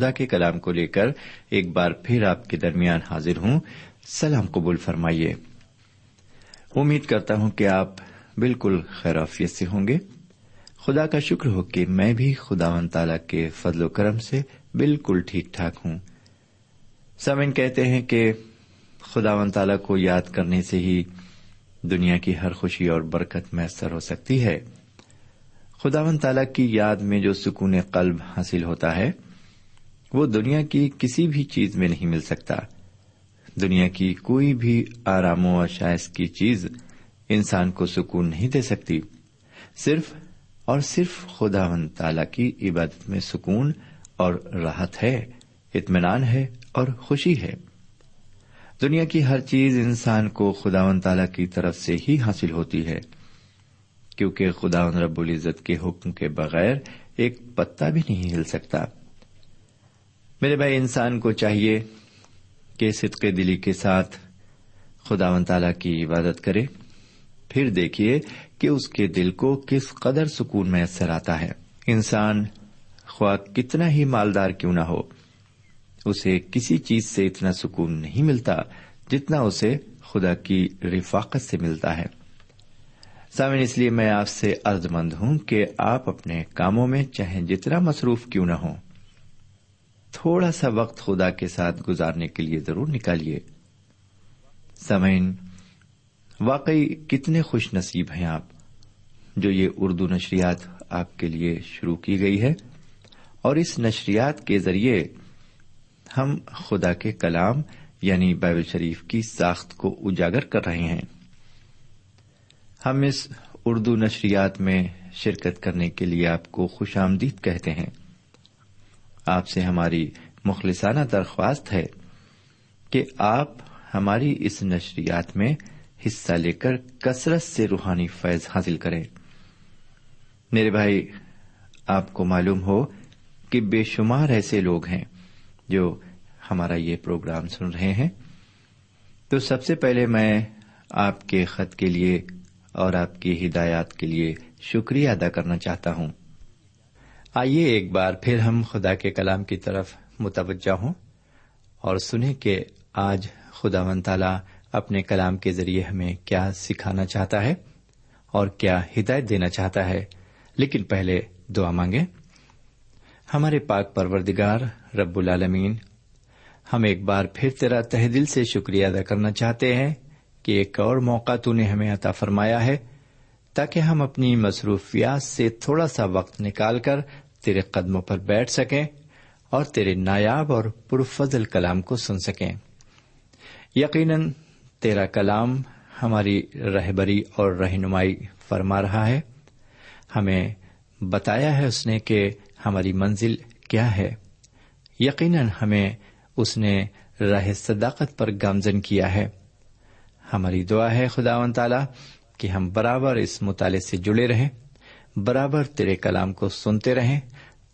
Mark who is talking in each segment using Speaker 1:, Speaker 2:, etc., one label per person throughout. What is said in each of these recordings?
Speaker 1: خدا کے کلام کو لے کر ایک بار پھر آپ کے درمیان حاضر ہوں۔ سلام قبول فرمائیے۔ امید کرتا ہوں کہ آپ بالکل خیرافیت سے ہوں گے۔ خدا کا شکر ہو کہ میں بھی خدا و تعالی کے فضل و کرم سے بالکل ٹھیک ٹھاک ہوں۔ سمن کہتے ہیں کہ خدا و تعالی کو یاد کرنے سے ہی دنیا کی ہر خوشی اور برکت میسر ہو سکتی ہے۔ خداون تعالی کی یاد میں جو سکون قلب حاصل ہوتا ہے وہ دنیا کی کسی بھی چیز میں نہیں مل سکتا۔ دنیا کی کوئی بھی آرام و آشائش کی چیز انسان کو سکون نہیں دے سکتی۔ صرف اور صرف خدا و تعالی کی عبادت میں سکون اور راحت ہے، اطمینان ہے اور خوشی ہے۔ دنیا کی ہر چیز انسان کو خدا و تعالی کی طرف سے ہی حاصل ہوتی ہے۔ کیونکہ خدا رب العزت کے حکم کے بغیر ایک پتا بھی نہیں ہل سکتا۔ میرے بھائی، انسان کو چاہیے کہ صدق دلی کے ساتھ خدا و تعالی کی عبادت کرے۔ پھر دیکھیے کہ اس کے دل کو کس قدر سکون میسر آتا ہے۔ انسان خواہ کتنا ہی مالدار کیوں نہ ہو، اسے کسی چیز سے اتنا سکون نہیں ملتا جتنا اسے خدا کی رفاقت سے ملتا ہے۔ سامن اس لیے میں آپ سے عرض مند ہوں کہ آپ اپنے کاموں میں چاہے جتنا مصروف کیوں نہ ہوں۔ تھوڑا سا وقت خدا کے ساتھ گزارنے کے لیے ضرور نکالیے۔ سمعین، واقعی کتنے خوش نصیب ہیں آپ جو یہ اردو نشریات آپ کے لیے شروع کی گئی ہے۔ اور اس نشریات کے ذریعے ہم خدا کے کلام یعنی بائبل شریف کی ساخت کو اجاگر کر رہے ہیں۔ ہم اس اردو نشریات میں شرکت کرنے کے لیے آپ کو خوش آمدید کہتے ہیں۔ آپ سے ہماری مخلصانہ درخواست ہے کہ آپ ہماری اس نشریات میں حصہ لے کر کثرت سے روحانی فیض حاصل کریں۔ میرے بھائی، آپ کو معلوم ہو کہ بے شمار ایسے لوگ ہیں جو ہمارا یہ پروگرام سن رہے ہیں۔ تو سب سے پہلے میں آپ کے خط کے لیے اور آپ کی ہدایات کے لیے شکریہ ادا کرنا چاہتا ہوں۔ آئیے ایک بار پھر ہم خدا کے کلام کی طرف متوجہ ہوں اور سنیں کہ آج خدا من تعالی اپنے کلام کے ذریعے ہمیں کیا سکھانا چاہتا ہے اور کیا ہدایت دینا چاہتا ہے۔ لیکن پہلے دعا مانگے ہمارے پاک پروردگار رب العالمین، ہم ایک بار پھر تیرا تہ دل سے شکریہ ادا کرنا چاہتے ہیں کہ ایک اور موقع تو نے ہمیں عطا فرمایا ہے۔ تاکہ ہم اپنی مصروفیات سے تھوڑا سا وقت نکال کر تیرے قدموں پر بیٹھ سکیں اور تیرے نایاب اور پرفضل کلام کو سن سکیں۔ یقیناً تیرا کلام ہماری رہبری اور رہنمائی فرما رہا ہے۔ ہمیں بتایا ہے اس نے کہ ہماری منزل کیا ہے۔ یقیناً ہمیں اس نے راہ صداقت پر گامزن کیا ہے۔ ہماری دعا ہے خدا و تعالی کہ ہم برابر اس مطالعے سے جڑے رہیں، برابر تیرے کلام کو سنتے رہیں،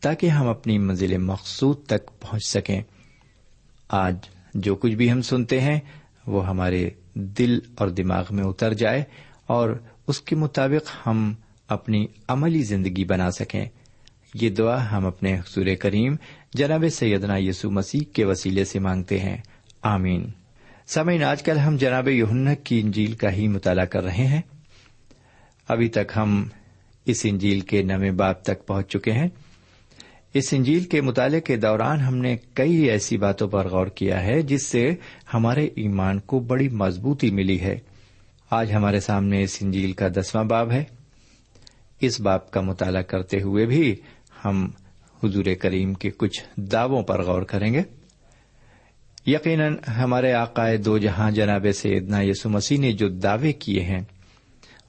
Speaker 1: تاکہ ہم اپنی منزل مقصود تک پہنچ سکیں۔ آج جو کچھ بھی ہم سنتے ہیں، وہ ہمارے دل اور دماغ میں اتر جائے اور اس کے مطابق ہم اپنی عملی زندگی بنا سکیں۔ یہ دعا ہم اپنے حضور کریم جناب سیدنا یسو مسیح کے وسیلے سے مانگتے ہیں۔ آمین۔ سمعین آج کل ہم جناب یونک کی انجیل کا ہی مطالعہ کر رہے ہیں۔ ابھی تک ہم اس انجیل کے نویں باپ تک پہنچ چکے ہیں۔ اس انجیل کے مطالعے کے دوران ہم نے کئی ایسی باتوں پر غور کیا ہے جس سے ہمارے ایمان کو بڑی مضبوطی ملی ہے۔ آج ہمارے سامنے اس انجیل کا دسواں باب ہے۔ اس باپ کا مطالعہ کرتے ہوئے بھی ہم حضور کریم کے کچھ دعووں پر غور کریں گے۔ یقیناً ہمارے عقائد دو جہاں جناب سیدنا یسو مسیح نے جو دعوے کیے ہیں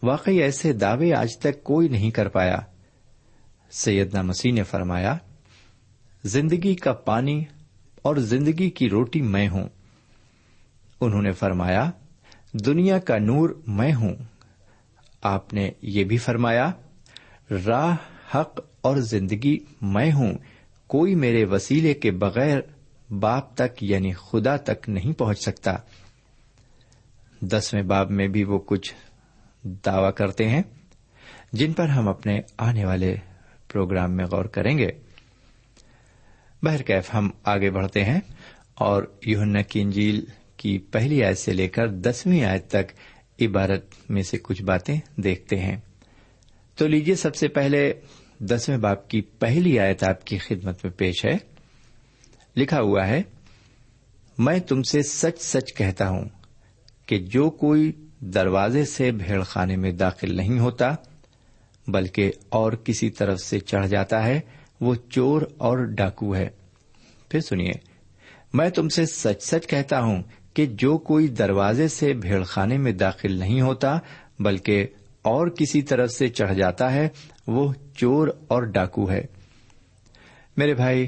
Speaker 1: واقعی ایسے دعوے آج تک کوئی نہیں کر پایا۔ سیدنا مسیح نے فرمایا، زندگی کا پانی اور زندگی کی روٹی میں ہوں۔ انہوں نے فرمایا، دنیا کا نور میں ہوں۔ آپ نے یہ بھی فرمایا، راہ، حق اور زندگی میں ہوں۔ کوئی میرے وسیلے کے بغیر باپ تک یعنی خدا تک نہیں پہنچ سکتا۔ دسویں باب میں بھی وہ کچھ دعوی کرتے ہیں، جن پر ہم اپنے آنے والے پروگرام میں غور کریں گے۔ بہرکیف ہم آگے بڑھتے ہیں اور یوہنا کی انجیل کی پہلی آیت سے لے کر دسویں آیت تک عبارت میں سے کچھ باتیں دیکھتے ہیں۔ تو لیجیے سب سے پہلے دسویں باپ کی پہلی آیت آپ کی خدمت میں پیش ہے۔ لکھا ہوا ہے، میں تم سے سچ سچ کہتا ہوں کہ جو کوئی دروازے سے بھیڑ خانے میں داخل نہیں ہوتا، بلکہ اور کسی طرف سے چڑھ جاتا ہے، وہ چور اور ڈاکو ہے۔ پھر سنیے، میں تم سے سچ سچ کہتا ہوں کہ جو کوئی دروازے سے بھیڑ خانے میں داخل نہیں ہوتا، بلکہ اور کسی طرف سے چڑھ جاتا ہے، وہ چور اور ڈاکو ہے۔ میرے بھائی،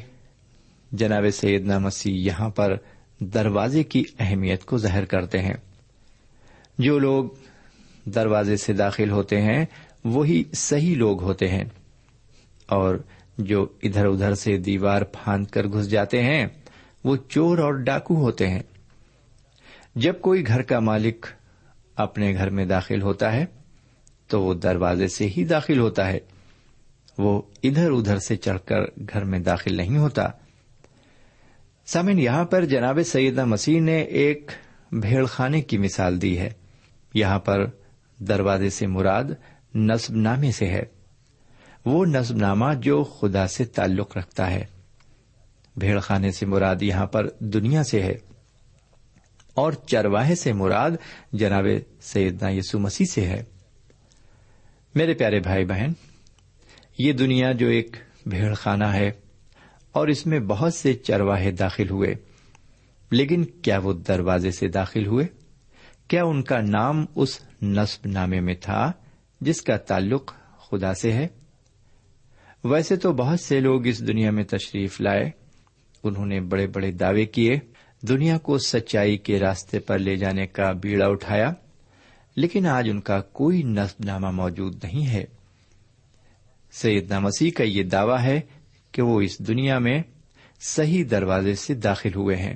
Speaker 1: جناب سیدنا مسیح یہاں پر دروازے کی اہمیت کو ظاہر کرتے ہیں۔ جو لوگ دروازے سے داخل ہوتے ہیں، وہی صحیح لوگ ہوتے ہیں۔ اور جو ادھر ادھر سے دیوار پھاند کر گھس جاتے ہیں، وہ چور اور ڈاکو ہوتے ہیں۔ جب کوئی گھر کا مالک اپنے گھر میں داخل ہوتا ہے، تو وہ دروازے سے ہی داخل ہوتا ہے۔ وہ ادھر ادھر سے چڑھ کر گھر میں داخل نہیں ہوتا۔ سامن یہاں پر جناب سیدہ مسیح نے ایک بھیڑ خانے کی مثال دی ہے۔ یہاں پر دروازے سے مراد نصب نامے سے ہے۔ وہ نصب نامہ جو خدا سے تعلق رکھتا ہے۔ بھیڑ خانے سے مراد یہاں پر دنیا سے ہے۔ اور چرواہے سے مراد جناب سیدنا یسو مسیح سے ہے۔ میرے پیارے بھائی بہن، یہ دنیا جو ایک بھیڑ خانہ ہے اور اس میں بہت سے چرواہے داخل ہوئے، لیکن کیا وہ دروازے سے داخل ہوئے؟ کیا ان کا نام اس نصب نامے میں تھا جس کا تعلق خدا سے ہے؟ ویسے تو بہت سے لوگ اس دنیا میں تشریف لائے، انہوں نے بڑے بڑے دعوے کیے، دنیا کو سچائی کے راستے پر لے جانے کا بیڑا اٹھایا، لیکن آج ان کا کوئی نصب نامہ موجود نہیں ہے۔ سیدنا مسیح کا یہ دعویٰ ہے کہ وہ اس دنیا میں صحیح دروازے سے داخل ہوئے ہیں۔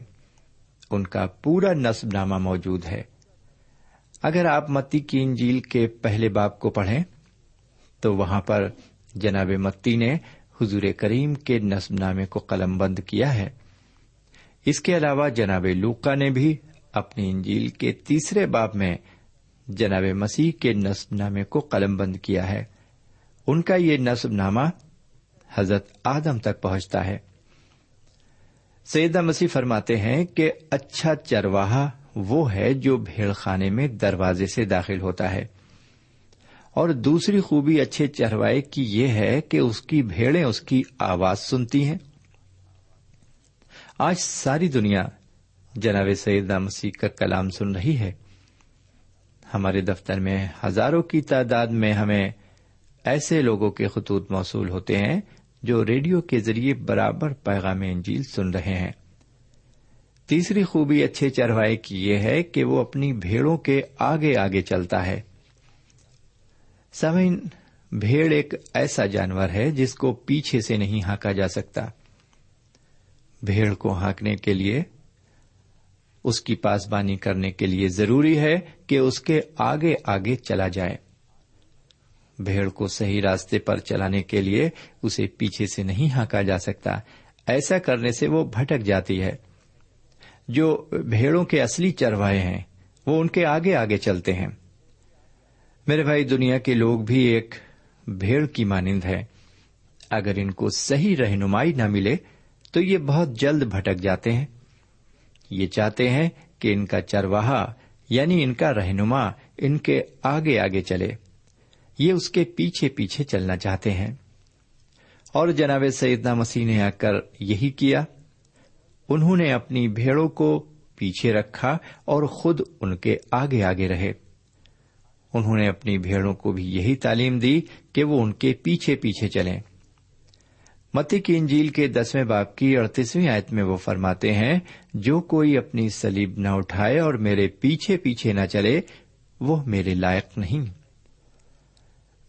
Speaker 1: ان کا پورا نصب نامہ موجود ہے۔ اگر آپ متی کی انجیل کے پہلے باپ کو پڑھیں، تو وہاں پر جناب متی نے حضور کریم کے نصب نامے کو قلم بند کیا ہے۔ اس کے علاوہ جناب لوکا نے بھی اپنی انجیل کے تیسرے باب میں جناب مسیح کے نصب نامے کو قلم بند کیا ہے۔ ان کا یہ نصب نامہ حضرت آدم تک پہنچتا ہے۔ سیدہ مسیح فرماتے ہیں کہ اچھا چرواہا وہ ہے جو بھیڑ خانے میں دروازے سے داخل ہوتا ہے۔ اور دوسری خوبی اچھے چروائے کی یہ ہے کہ اس کی بھیڑیں اس کی آواز سنتی ہیں۔ آج ساری دنیا جناب سیدہ مسیح کا کلام سن رہی ہے۔ ہمارے دفتر میں ہزاروں کی تعداد میں ہمیں ایسے لوگوں کے خطوط موصول ہوتے ہیں جو ریڈیو کے ذریعے برابر پیغام انجیل سن رہے ہیں۔ تیسری خوبی اچھے چروائے کی یہ ہے کہ وہ اپنی بھیڑوں کے آگے آگے چلتا ہے۔ سمین، بھیڑ ایک ایسا جانور ہے جس کو پیچھے سے نہیں ہانکا جا سکتا۔ بھیڑ کو ہانکنے کے لیے، اس کی پاسبانی کرنے کے لیے ضروری ہے کہ اس کے آگے آگے چلا جائے۔ بھیڑ کو صحیح راستے پر چلانے کے لیے اسے پیچھے سے نہیں ہانکا جا سکتا۔ ایسا کرنے سے وہ بھٹک جاتی ہے۔ جو بھیڑوں کے اصلی چروائے ہیں، وہ ان کے آگے آگے چلتے ہیں۔ میرے بھائی، دنیا کے لوگ بھی ایک بھیڑ کی مانند ہے اگر ان کو صحیح رہنمائی نہ ملے، تو یہ بہت جلد بھٹک جاتے ہیں۔ یہ چاہتے ہیں کہ ان کا چرواہا یعنی ان کا رہنما، ان کے آگے آگے چلے۔ یہ اس کے پیچھے پیچھے چلنا چاہتے ہیں۔ اور جناب سیدنا مسیح نے آ کر یہی کیا انہوں نے اپنی بھیڑوں کو پیچھے رکھا اور خود ان کے آگے آگے رہے۔ انہوں نے اپنی بھیڑوں کو بھی یہی تعلیم دی کہ وہ ان کے پیچھے پیچھے چلیں۔ متی کی انجیل کے دسویں باپ کی اڑتیسویں آیت میں وہ فرماتے ہیں، جو کوئی اپنی سلیب نہ اٹھائے اور میرے پیچھے پیچھے نہ چلے، وہ میرے لائق نہیں۔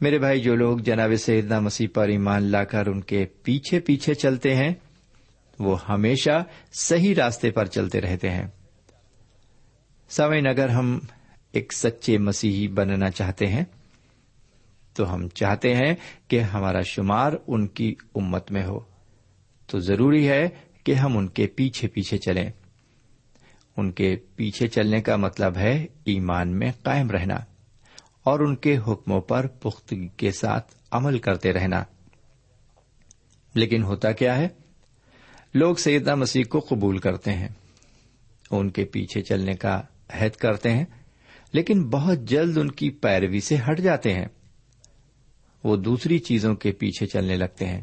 Speaker 1: میرے بھائی، جو لوگ جناب سیدنا مسیح پر ایمان لا کر ان کے پیچھے پیچھے چلتے ہیں وہ ہمیشہ صحیح راستے پر چلتے رہتے ہیں۔ سوئن اگر ہم ایک سچے مسیحی بننا چاہتے ہیں، تو ہم چاہتے ہیں کہ ہمارا شمار ان کی امت میں ہو۔ تو ضروری ہے کہ ہم ان کے پیچھے پیچھے چلیں۔ ان کے پیچھے چلنے کا مطلب ہے ایمان میں قائم رہنا اور ان کے حکموں پر پختگی کے ساتھ عمل کرتے رہنا۔ لیکن ہوتا کیا ہے؟ لوگ سیدہ مسیح کو قبول کرتے ہیں، ان کے پیچھے چلنے کا عہد کرتے ہیں، لیکن بہت جلد ان کی پیروی سے ہٹ جاتے ہیں۔ وہ دوسری چیزوں کے پیچھے چلنے لگتے ہیں۔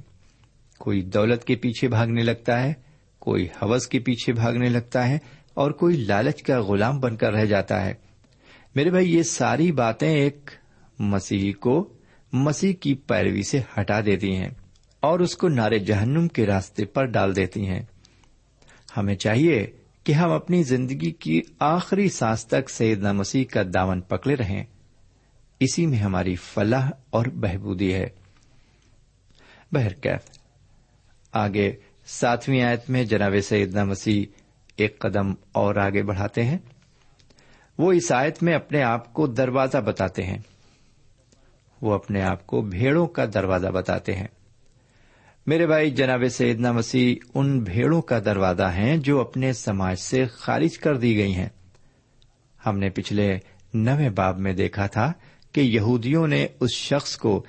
Speaker 1: کوئی دولت کے پیچھے بھاگنے لگتا ہے، کوئی حوث کے پیچھے بھاگنے لگتا ہے، اور کوئی لالچ کا غلام بن کر رہ جاتا ہے۔ میرے بھائی، یہ ساری باتیں ایک مسیحی کو مسیح کی پیروی سے ہٹا دیتی ہیں۔ اور اس کو نارے جہنم کے راستے پر ڈال دیتی ہیں۔ ہمیں چاہیے کہ ہم اپنی زندگی کی آخری سانس تک سیدنا مسیح کا دامن پکڑے رہیں۔ اسی میں ہماری فلاح اور بہبودی ہے۔ بہرکیف آگے ساتویں آیت میں جناب سیدنا مسیح ایک قدم اور آگے بڑھاتے ہیں۔ وہ اس آیت میں اپنے آپ کو دروازہ بتاتے ہیں۔ وہ اپنے آپ کو بھیڑوں کا دروازہ بتاتے ہیں۔ میرے بھائی، جناب سیدنا مسیح، ان بھیڑوں کا دروازہ ہیں جو اپنے سماج سے خارج کر دی گئی ہیں۔ ہم نے پچھلے نویں باب میں دیکھا تھا کہ یہودیوں نے اس شخص کو،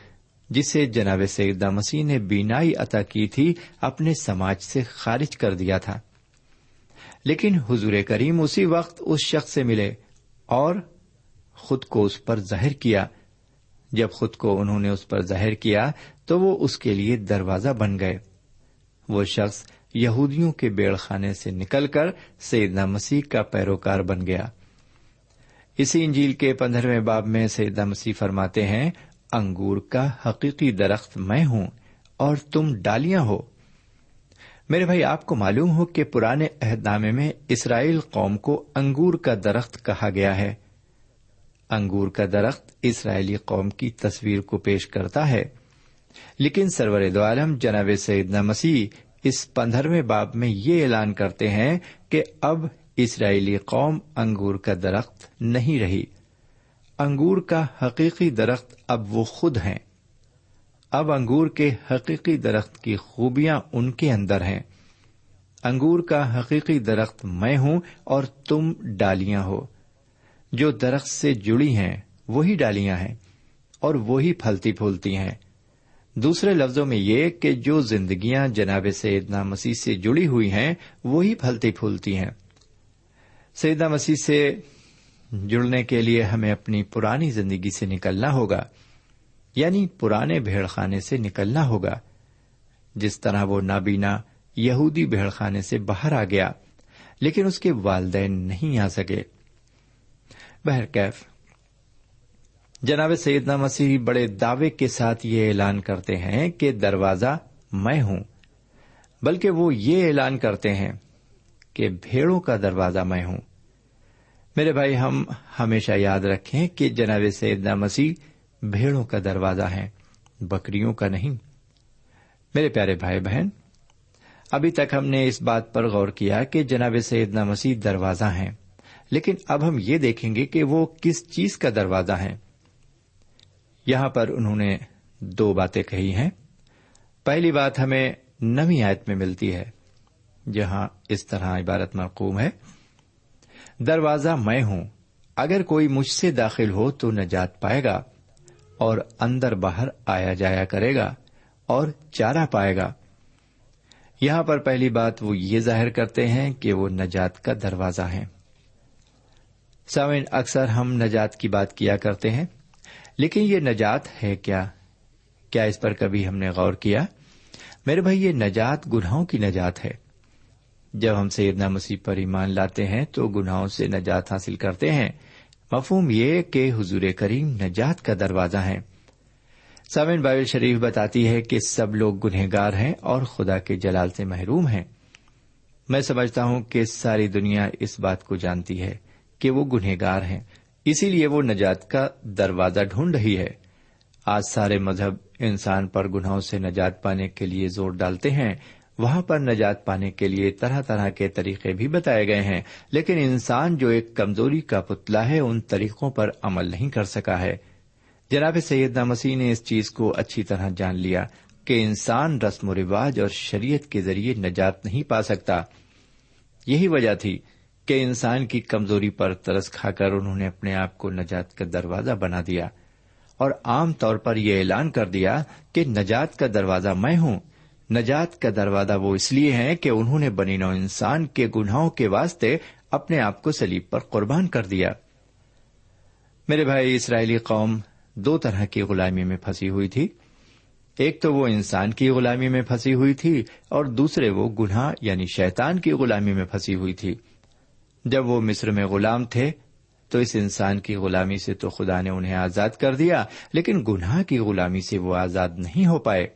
Speaker 1: جسے جناب سیدہ مسیح نے بینائی عطا کی تھی، اپنے سماج سے خارج کر دیا تھا۔ لیکن حضور کریم اسی وقت اس شخص سے ملے اور خود کو اس پر ظاہر کیا۔ جب خود کو انہوں نے اس پر ظاہر کیا تو وہ اس کے لیے دروازہ بن گئے۔ وہ شخص یہودیوں کے بیڑ خانے سے نکل کر سیدنا مسیح کا پیروکار بن گیا۔ اسی انجیل کے پندرہویں باب میں سیدہ مسیح فرماتے ہیں، انگور کا حقیقی درخت میں ہوں اور تم ڈالیاں ہو۔ میرے بھائی، آپ کو معلوم ہو کہ پرانے عہد نامے میں اسرائیل قوم کو انگور کا درخت کہا گیا ہے۔ انگور کا درخت اسرائیلی قوم کی تصویر کو پیش کرتا ہے۔ لیکن سرور دو عالم جناب سیدنا مسیح اس پندرہویں باب میں یہ اعلان کرتے ہیں کہ اب اسرائیلی قوم انگور کا درخت نہیں رہی۔ انگور کا حقیقی درخت اب وہ خود ہیں۔ اب انگور کے حقیقی درخت کی خوبیاں ان کے اندر ہیں۔ انگور کا حقیقی درخت میں ہوں اور تم ڈالیاں ہو۔ جو درخت سے جڑی ہیں، وہی ڈالیاں ہیں اور وہی پھلتی پھولتی ہیں۔ دوسرے لفظوں میں یہ کہ جو زندگیاں جناب سیدنا مسیح سے جڑی ہوئی ہیں، وہی پھلتی پھولتی ہیں۔ سیدنا مسیح سے جڑنے کے لیے ہمیں اپنی پرانی زندگی سے نکلنا ہوگا یعنی پرانے بھیڑ خانے سے نکلنا ہوگا، جس طرح وہ نابینا یہودی بھیڑ خانے سے باہر آ گیا، لیکن اس کے والدین نہیں آ سکے۔ بہرکیف۔ جناب سیدنا مسیح بڑے دعوے کے ساتھ یہ اعلان کرتے ہیں کہ دروازہ میں ہوں، بلکہ وہ یہ اعلان کرتے ہیں کہ بھیڑوں کا دروازہ میں ہوں۔ میرے بھائی، ہم ہمیشہ یاد رکھیں کہ جناب سیدنا مسیح بھیڑوں کا دروازہ ہے بکریوں کا نہیں۔ میرے پیارے بھائی بہن، ابھی تک ہم نے اس بات پر غور کیا کہ جناب سیدنا مسیح دروازہ ہیں۔ لیکن اب ہم یہ دیکھیں گے کہ وہ کس چیز کا دروازہ ہے۔ یہاں پر انہوں نے دو باتیں کہی ہیں۔ پہلی بات ہمیں نوی آیت میں ملتی ہے، جہاں اس طرح عبارت مرقوم ہے۔ دروازہ میں ہوں، اگر کوئی مجھ سے داخل ہو تو نجات پائے گا، اور اندر باہر آیا جایا کرے گا اور چارہ پائے گا۔ یہاں پر پہلی بات وہ یہ ظاہر کرتے ہیں کہ وہ نجات کا دروازہ ہے۔ سامن اکثر ہم نجات کی بات کیا کرتے ہیں، لیکن یہ نجات ہے کیا؟ کیا اس پر کبھی ہم نے غور کیا؟ میرے بھائی، یہ نجات گناہوں کی نجات ہے۔ جب ہم سیدنا مسیح پر ایمان لاتے ہیں تو گناہوں سے نجات حاصل کرتے ہیں۔ مفہوم یہ کہ حضور کریم نجات کا دروازہ ہے سامن بائبل شریف بتاتی ہے کہ سب لوگ گنہگار ہیں اور خدا کے جلال سے محروم ہیں۔ میں سمجھتا ہوں کہ ساری دنیا اس بات کو جانتی ہے۔ کہ وہ گنہگار ہیں۔ اسی لیے وہ نجات کا دروازہ ڈھونڈ رہی ہے۔ آج سارے مذہب انسان پر گناہوں سے نجات پانے کے لیے زور ڈالتے ہیں۔ وہاں پر نجات پانے کے لیے طرح طرح کے طریقے بھی بتائے گئے ہیں۔ لیکن انسان جو ایک کمزوری کا پتلا ہے، ان طریقوں پر عمل نہیں کر سکا ہے۔ جناب سیدنا مسیح نے اس چیز کو اچھی طرح جان لیا کہ انسان رسم و رواج اور شریعت کے ذریعے نجات نہیں پا سکتا۔ یہی وجہ تھی کہ انسان کی کمزوری پر ترس کھا کر انہوں نے اپنے آپ کو نجات کا دروازہ بنا دیا اور عام طور پر یہ اعلان کر دیا کہ نجات کا دروازہ میں ہوں۔ نجات کا دروازہ وہ اس لیے ہے کہ انہوں نے بنی نو انسان کے گناہوں کے واسطے اپنے آپ کو سلیب پر قربان کر دیا۔ میرے بھائی، اسرائیلی قوم دو طرح کی غلامی میں پھنسی ہوئی تھی۔ ایک تو وہ انسان کی غلامی میں پھنسی ہوئی تھی اور دوسرے وہ گناہ یعنی شیطان کی غلامی میں پھنسی ہوئی تھی۔ جب وہ مصر میں غلام تھے تو اس انسان کی غلامی سے تو خدا نے انہیں آزاد کر دیا، لیکن گناہ کی غلامی سے وہ آزاد نہیں ہو پائے۔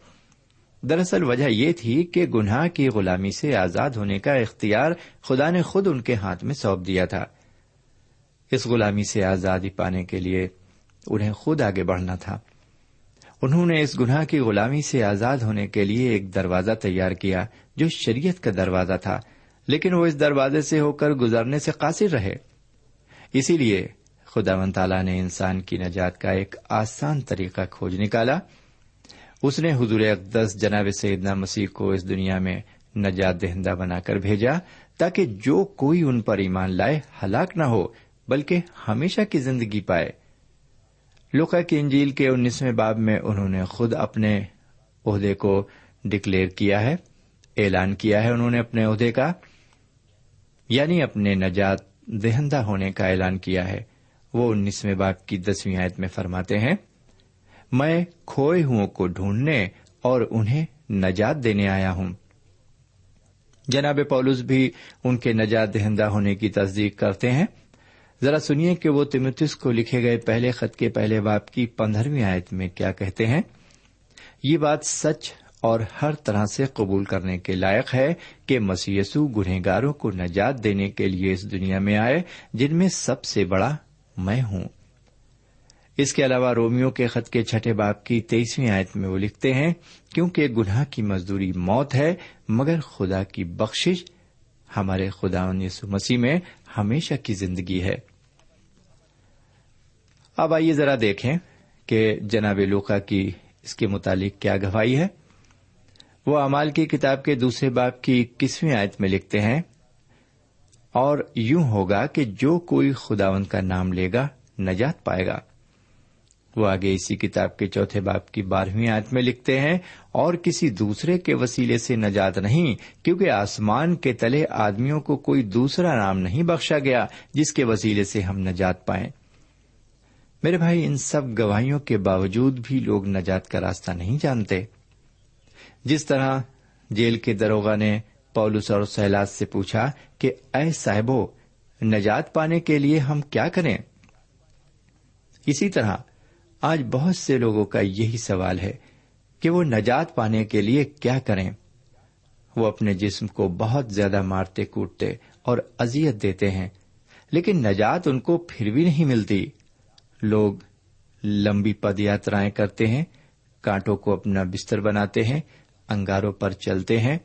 Speaker 1: دراصل وجہ یہ تھی کہ گناہ کی غلامی سے آزاد ہونے کا اختیار خدا نے خود ان کے ہاتھ میں سونپ دیا تھا۔ اس غلامی سے آزادی پانے کے لیے انہیں خود آگے بڑھنا تھا۔ انہوں نے اس گناہ کی غلامی سے آزاد ہونے کے لیے ایک دروازہ تیار کیا جو شریعت کا دروازہ تھا۔ لیکن وہ اس دروازے سے ہو کر گزرنے سے قاصر رہے۔ اسی لیے خدا و تعالیٰ نے انسان کی نجات کا ایک آسان طریقہ کھوج نکالا۔ اس نے حضور اقدس جناب سیدنا مسیح کو اس دنیا میں نجات دہندہ بنا کر بھیجا تاکہ جو کوئی ان پر ایمان لائے، ہلاک نہ ہو، بلکہ ہمیشہ کی زندگی پائے۔ لوکا کی انجیل کے انیسویں باب میں انہوں نے خود اپنے عہدے کو ڈکلیئر کیا ہے، اعلان کیا ہے انہوں نے اپنے عہدے کا۔ یعنی اپنے نجات دہندہ ہونے کا اعلان کیا ہے۔ وہ انیسویں باپ کی دسویں آیت میں فرماتے ہیں، میں کھوئے ہوں کو ڈھونڈنے اور انہیں نجات دینے آیا ہوں۔ جناب پولس بھی ان کے نجات دہندہ ہونے کی تصدیق کرتے ہیں۔ ذرا سنیے کہ وہ تمتس کو لکھے گئے پہلے خط کے پہلے باپ کی پندرہویں آیت میں کیا کہتے ہیں، یہ بات سچ اور ہر طرح سے قبول کرنے کے لائق ہے کہ مسیسو گنہگاروں کو نجات دینے کے لیے اس دنیا میں آئے، جن میں سب سے بڑا میں ہوں۔ اس کے علاوہ رومیو کے خط کے چھٹے باپ کی تیئیسویں آیت میں وہ لکھتے ہیں، کیونکہ گناہ کی مزدوری موت ہے، مگر خدا کی بخشش ہمارے خدا یسو مسیح میں ہمیشہ کی زندگی ہے۔ اب آئیے ذرا دیکھیں کہ جناب لوکا کی اس کے متعلق کیا گواہی ہے۔ وہ امال کی کتاب کے دوسرے باپ کی اکیسویں آیت میں لکھتے ہیں، اور یوں ہوگا کہ جو کوئی خداون کا نام لے گا، نجات پائے گا۔ وہ آگے اسی کتاب کے چوتھے باپ کی بارہویں آیت میں لکھتے ہیں، اور کسی دوسرے کے وسیلے سے نجات نہیں، کیونکہ آسمان کے تلے آدمیوں کو کوئی دوسرا نام نہیں بخشا گیا جس کے وسیلے سے ہم نجات پائیں۔ میرے بھائی، ان سب گواہیوں کے باوجود بھی لوگ نجات کا راستہ نہیں جانتے۔ جس طرح جیل کے دروگا نے پولس اور سیلاد سے پوچھا کہ اے صاحبو، نجات پانے کے لیے ہم کیا کریں؟ اسی طرح آج بہت سے لوگوں کا یہی سوال ہے کہ وہ نجات پانے کے لیے کیا کریں؟ وہ اپنے جسم کو بہت زیادہ مارتے کوٹتے اور ازیت دیتے ہیں، لیکن نجات ان کو پھر بھی نہیں ملتی۔ لوگ لمبی پد یاترائیں کرتے ہیں، کانٹوں کو اپنا بستر بناتے ہیں انگاروں پر چلتے ہیں،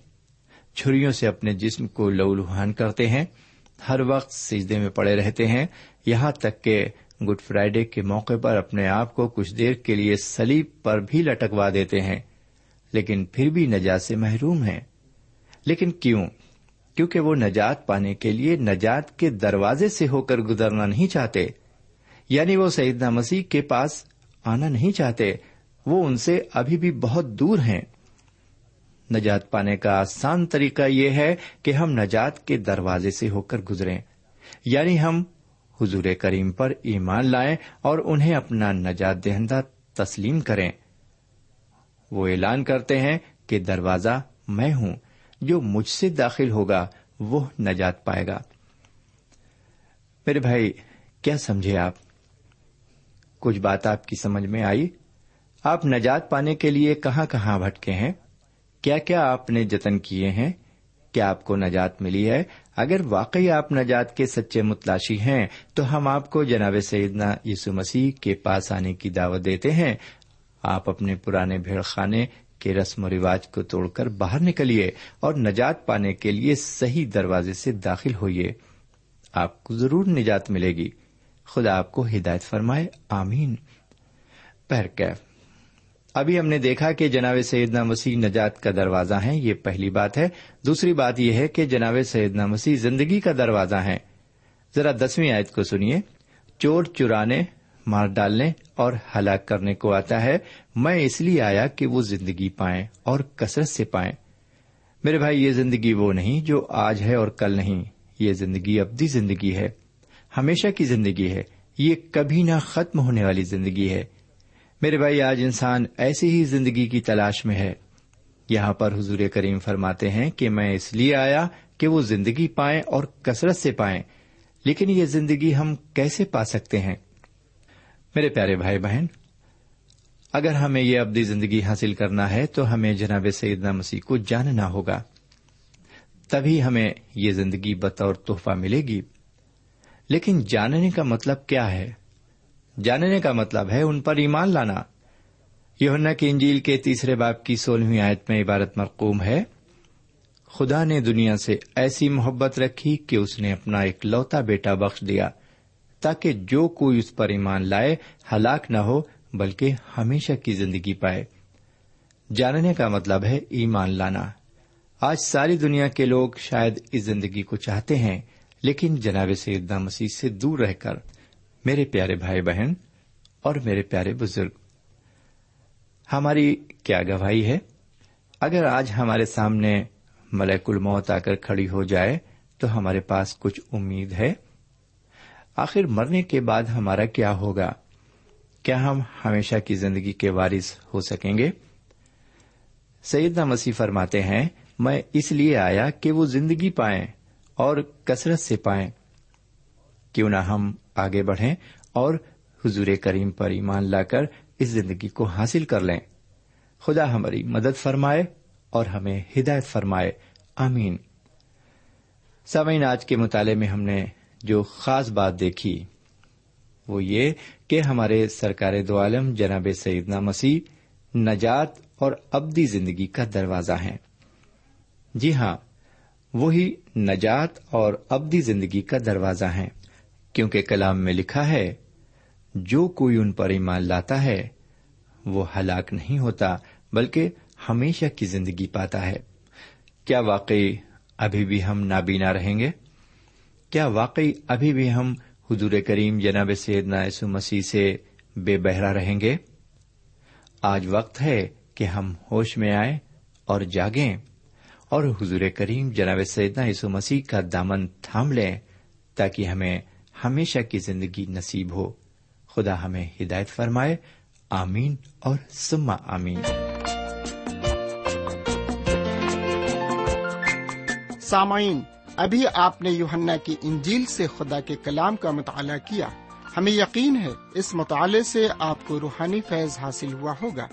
Speaker 1: چھریوں سے اپنے جسم کو لہولوہان کرتے ہیں، ہر وقت سجدے میں پڑے رہتے ہیں، یہاں تک کہ گڈ فرائیڈے کے موقع پر اپنے آپ کو کچھ دیر کے لیے سلیب پر بھی لٹکوا دیتے ہیں، لیکن پھر بھی نجات سے محروم ہیں۔ لیکن کیوں؟ کیونکہ وہ نجات پانے کے لیے نجات کے دروازے سے ہو کر گزرنا نہیں چاہتے۔ یعنی وہ سیدنا مسیح کے پاس آنا نہیں چاہتے، وہ ان سے ابھی بھی بہت دور ہیں۔ نجات پانے کا آسان طریقہ یہ ہے کہ ہم نجات کے دروازے سے ہو کر گزریں۔ یعنی ہم حضور کریم پر ایمان لائیں اور انہیں اپنا نجات دہندہ تسلیم کریں۔ وہ اعلان کرتے ہیں کہ دروازہ میں ہوں، جو مجھ سے داخل ہوگا، وہ نجات پائے گا۔ میرے بھائی، کیا سمجھے آپ؟ کچھ بات آپ کی سمجھ میں آئی۔ آپ نجات پانے کے لیے کہاں کہاں بھٹکے ہیں؟ کیا کیا آپ نے جتن کیے ہیں؟ کیا آپ کو نجات ملی ہے؟ اگر واقعی آپ نجات کے سچے متلاشی ہیں، تو ہم آپ کو جناب سیدنا یسو مسیح کے پاس آنے کی دعوت دیتے ہیں۔ آپ اپنے پرانے بھیڑ خانے کے رسم و رواج کو توڑ کر باہر نکلیے اور نجات پانے کے لیے صحیح دروازے سے داخل ہوئیے۔ آپ کو ضرور نجات ملے گی۔ خدا آپ کو ہدایت فرمائے، آمین۔ پہرکیف ابھی ہم نے دیکھا کہ جناب سیدنا مسیح نجات کا دروازہ ہے یہ پہلی بات ہے۔ دوسری بات یہ ہے کہ جناب سیدنا مسیح زندگی کا دروازہ ہے ذرا دسویں آیت کو سنیے۔ چور چرانے، مار ڈالنے اور ہلاک کرنے کو آتا ہے۔ میں اس لیے آیا کہ وہ زندگی پائیں اور کثرت سے پائیں۔ میرے بھائی، یہ زندگی وہ نہیں جو آج ہے اور کل نہیں۔ یہ زندگی ابدی زندگی ہے۔ ہمیشہ کی زندگی ہے۔ یہ کبھی نہ ختم ہونے والی زندگی ہے۔ میرے بھائی، آج انسان ایسی ہی زندگی کی تلاش میں ہے۔ یہاں پر حضور کریم فرماتے ہیں کہ میں اس لیے آیا کہ وہ زندگی پائیں اور کثرت سے پائیں۔ لیکن یہ زندگی ہم کیسے پا سکتے ہیں؟ میرے پیارے بھائی بہن، اگر ہمیں یہ ابدی زندگی حاصل کرنا ہے تو ہمیں جناب سیدنا مسیح کو جاننا ہوگا۔ تبھی ہمیں یہ زندگی بطور تحفہ ملے گی۔ لیکن جاننے کا مطلب کیا ہے؟ جاننے کا مطلب ہے ان پر ایمان لانا۔ یونا کی انجیل کے تیسرے باپ کی سولہویں آیت میں عبارت مرقوم ہے۔ خدا نے دنیا سے ایسی محبت رکھی کہ اس نے اپنا ایک لوتا بیٹا بخش دیا تاکہ جو کوئی اس پر ایمان لائے، ہلاک نہ ہو، بلکہ ہمیشہ کی زندگی پائے۔ جاننے کا مطلب ہے ایمان لانا۔ آج ساری دنیا کے لوگ شاید اس زندگی کو چاہتے ہیں، لیکن جناب سیدنا مسیح سے دور رہ کر میرے پیارے بھائی بہن اور میرے پیارے بزرگ، ہماری کیا گواہی ہے؟ اگر آج ہمارے سامنے ملک الموت آ کر کھڑی ہو جائے تو ہمارے پاس کچھ امید ہے؟ آخر مرنے کے بعد ہمارا کیا ہوگا؟ کیا ہم ہمیشہ کی زندگی کے وارث ہو سکیں گے؟ سیدنا مسیح فرماتے ہیں، میں اس لیے آیا کہ وہ زندگی پائیں اور کثرت سے پائیں۔ کیوں نہ ہم آگے بڑھیں اور حضور کریم پر ایمان لا کر اس زندگی کو حاصل کر لیں۔ خدا ہماری مدد فرمائے اور ہمیں ہدایت فرمائے۔ آمین۔ سامعین، آج کے مطالعے میں ہم نے جو خاص بات دیکھی وہ یہ کہ ہمارے سرکار دو عالم جناب سیدنا مسیح نجات اور ابدی زندگی کا دروازہ ہیں۔ جی ہاں وہی نجات اور ابدی زندگی کا دروازہ ہیں۔ کیونکہ کلام میں لکھا ہے، جو کوئی ان پر ایمان لاتا ہے، وہ ہلاک نہیں ہوتا، بلکہ ہمیشہ کی زندگی پاتا ہے۔ کیا واقعی ابھی بھی ہم نابینا رہیں گے؟ کیا واقعی ابھی بھی ہم حضور کریم جناب سید یسو مسیح سے بے بہرا رہیں گے؟ آج وقت ہے کہ ہم ہوش میں آئیں اور جاگیں اور حضور کریم جناب سیدنا یسو مسیح کا دامن تھام لیں تاکہ ہمیں ہمیشہ کی زندگی نصیب ہو۔ خدا ہمیں ہدایت فرمائے۔ آمین اور سما آمین۔
Speaker 2: سامعین، ابھی آپ نے یوہنا کی انجیل سے خدا کے کلام کا مطالعہ کیا۔ ہمیں یقین ہے اس مطالعے سے آپ کو روحانی فیض حاصل ہوا ہوگا۔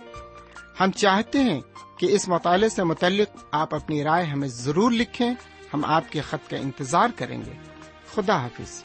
Speaker 2: ہم چاہتے ہیں کہ اس مطالعے سے متعلق آپ اپنی رائے ہمیں ضرور لکھیں۔ ہم آپ کے خط کا انتظار کریں گے۔ خدا حافظ۔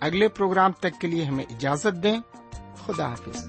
Speaker 2: اگلے پروگرام تک کے لیے ہمیں اجازت دیں۔ خدا حافظ۔